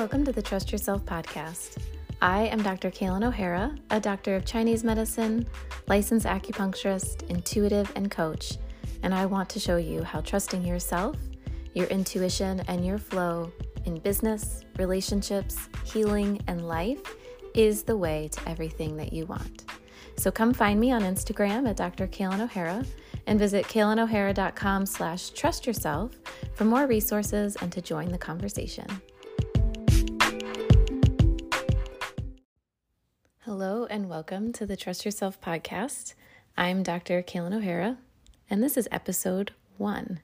Welcome to the Trust Yourself podcast. I am Dr. Kaylin O'Hara, a doctor of Chinese medicine, licensed acupuncturist, intuitive, and coach, and I want to show you how trusting yourself, your intuition, and your flow in business, relationships, healing, and life is the way to everything that you want. So come find me on Instagram at Dr. Kaylin O'Hara and visit kaylinohara.com slash trust yourself for more resources and to join the conversation. And welcome to the Trust Yourself podcast. I'm Dr. Kaylin O'Hara, and this is episode one.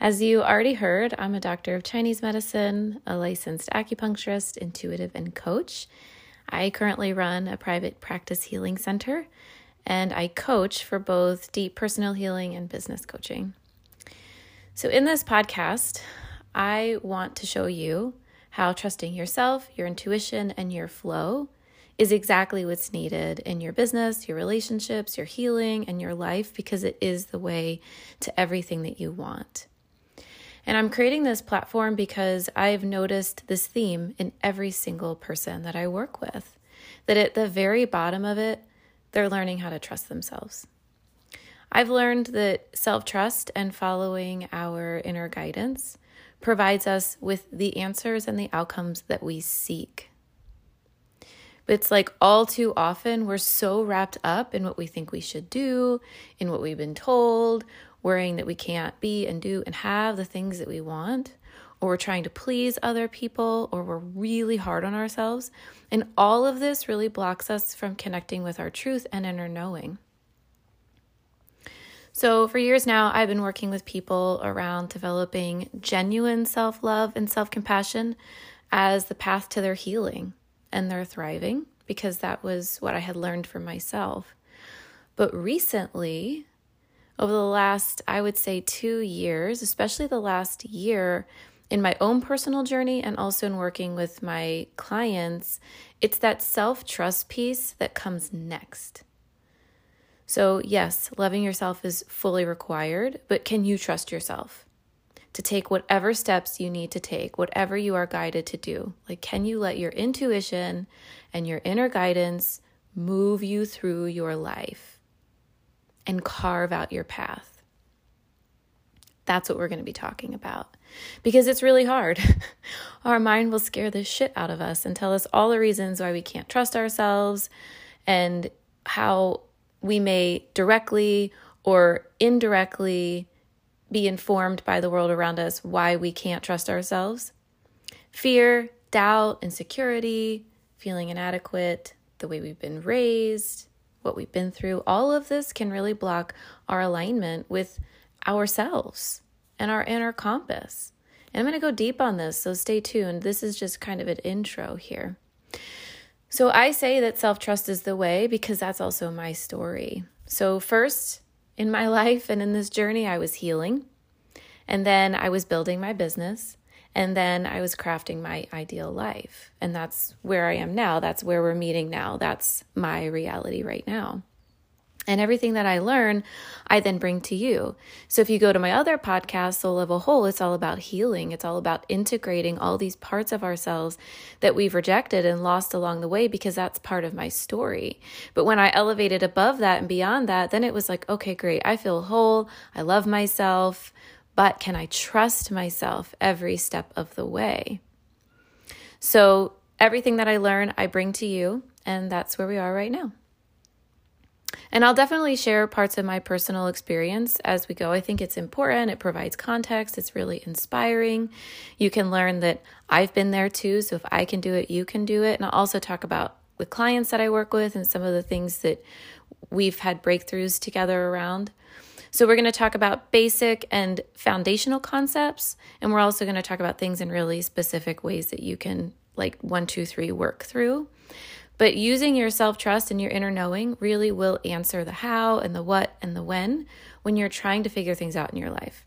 As you already heard, I'm a doctor of Chinese medicine, a licensed acupuncturist, intuitive, and coach. I currently run a private practice healing center and I coach for both deep personal healing and business coaching. So, in this podcast, I want to show you how trusting yourself, your intuition, and your flow is exactly what's needed in your business, your relationships, your healing, and your life because it is the way to everything that you want. And I'm creating this platform because I've noticed this theme in every single person that I work with. That at the very bottom of it, they're learning how to trust themselves. I've learned that self trust and following our inner guidance provides us with the answers and the outcomes that we seek. But it's like all too often we're so wrapped up in what we think we should do, in what we've been told, worrying that we can't be and do and have the things that we want, or we're trying to please other people, or we're really hard on ourselves. And all of this really blocks us from connecting with our truth and inner knowing. So, for years now, I've been working with people around developing genuine self love and self compassion as the path to their healing and they're thriving, because that was what I had learned for myself. But recently, over the last, I would say, two years, especially the last year, in my own personal journey and also in working with my clients, it's that self trust piece that comes next. So, yes, loving yourself is fully required, but can you trust yourself to take whatever steps you need to take, whatever you are guided to do? Like, can you let your intuition and your inner guidance move you through your life and carve out your path? That's what we're going to be talking about. Because it's really hard. Our mind will scare the shit out of us and tell us all the reasons why we can't trust ourselves and how we may directly or indirectly be informed by the world around us why we can't trust ourselves. Fear, doubt, insecurity, feeling inadequate, the way we've been raised, what we've been through, all of this can really block our alignment with ourselves and our inner compass. And I'm going to go deep on this, so stay tuned. This is just kind of an intro here. So I say that self trust is the way because that's also my story. So, first in my life and in this journey, I was healing. And then I was building my business. And then I was crafting my ideal life. And that's where I am now. That's where we're meeting now. That's my reality right now. And everything that I learn, I then bring to you. So if you go to my other podcast, Soul Level Whole, it's all about healing. It's all about integrating all these parts of ourselves that we've rejected and lost along the way because that's part of my story. But when I elevated above that and beyond that, then it was like, okay, great. I feel whole. I love myself. But can I trust myself every step of the way? So everything that I learn, I bring to you. And that's where we are right now. And I'll definitely share parts of my personal experience as we go. I think it's important. It provides context. It's really inspiring. You can learn that I've been there too. So if I can do it, you can do it. And I'll also talk about the clients that I work with and some of the things that we've had breakthroughs together around. So, we're going to talk about basic and foundational concepts, and we're also going to talk about things in really specific ways that you can, like, one, two, three, work through. But using your self trust and your inner knowing really will answer the how and the what and the when when you're trying to figure things out in your life.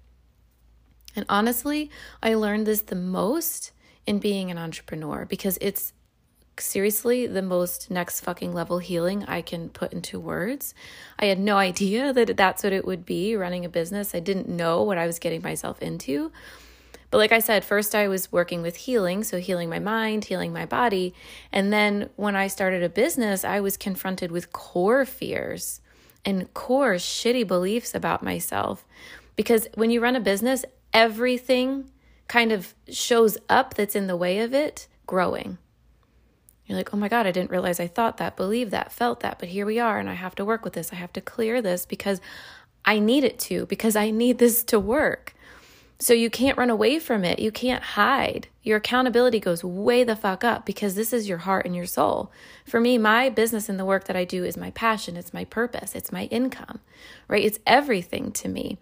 And honestly, I learned this the most in being an entrepreneur because it's seriously the most next fucking level healing I can put into words. I had no idea that that's what it would be running a business. I didn't know what I was getting myself into. But like I said, first I was working with healing, so healing my mind, healing my body. And then when I started a business, I was confronted with core fears and core shitty beliefs about myself. Because when you run a business, everything kind of shows up that's in the way of it growing. You're like, oh my God, I didn't realize I thought that, believed that, felt that, but here we are, and I have to work with this. I have to clear this because I need it to, because I need this to work. So you can't run away from it. You can't hide. Your accountability goes way the fuck up because this is your heart and your soul. For me, my business and the work that I do is my passion, it's my purpose, it's my income, right? It's everything to me.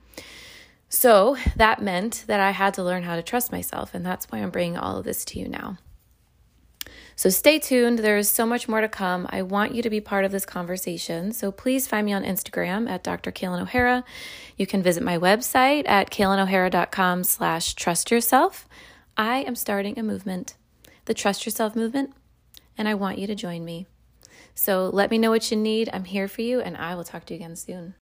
So that meant that I had to learn how to trust myself. And that's why I'm bringing all of this to you now. So stay tuned. There is so much more to come. I want you to be part of this conversation. So please find me on Instagram at Dr. Kaylin O'Hara. You can visit my website at kaylinohara.com slash trust yourself. I am starting a movement, the Trust Yourself movement, and I want you to join me. So let me know what you need. I'm here for you, and I will talk to you again soon.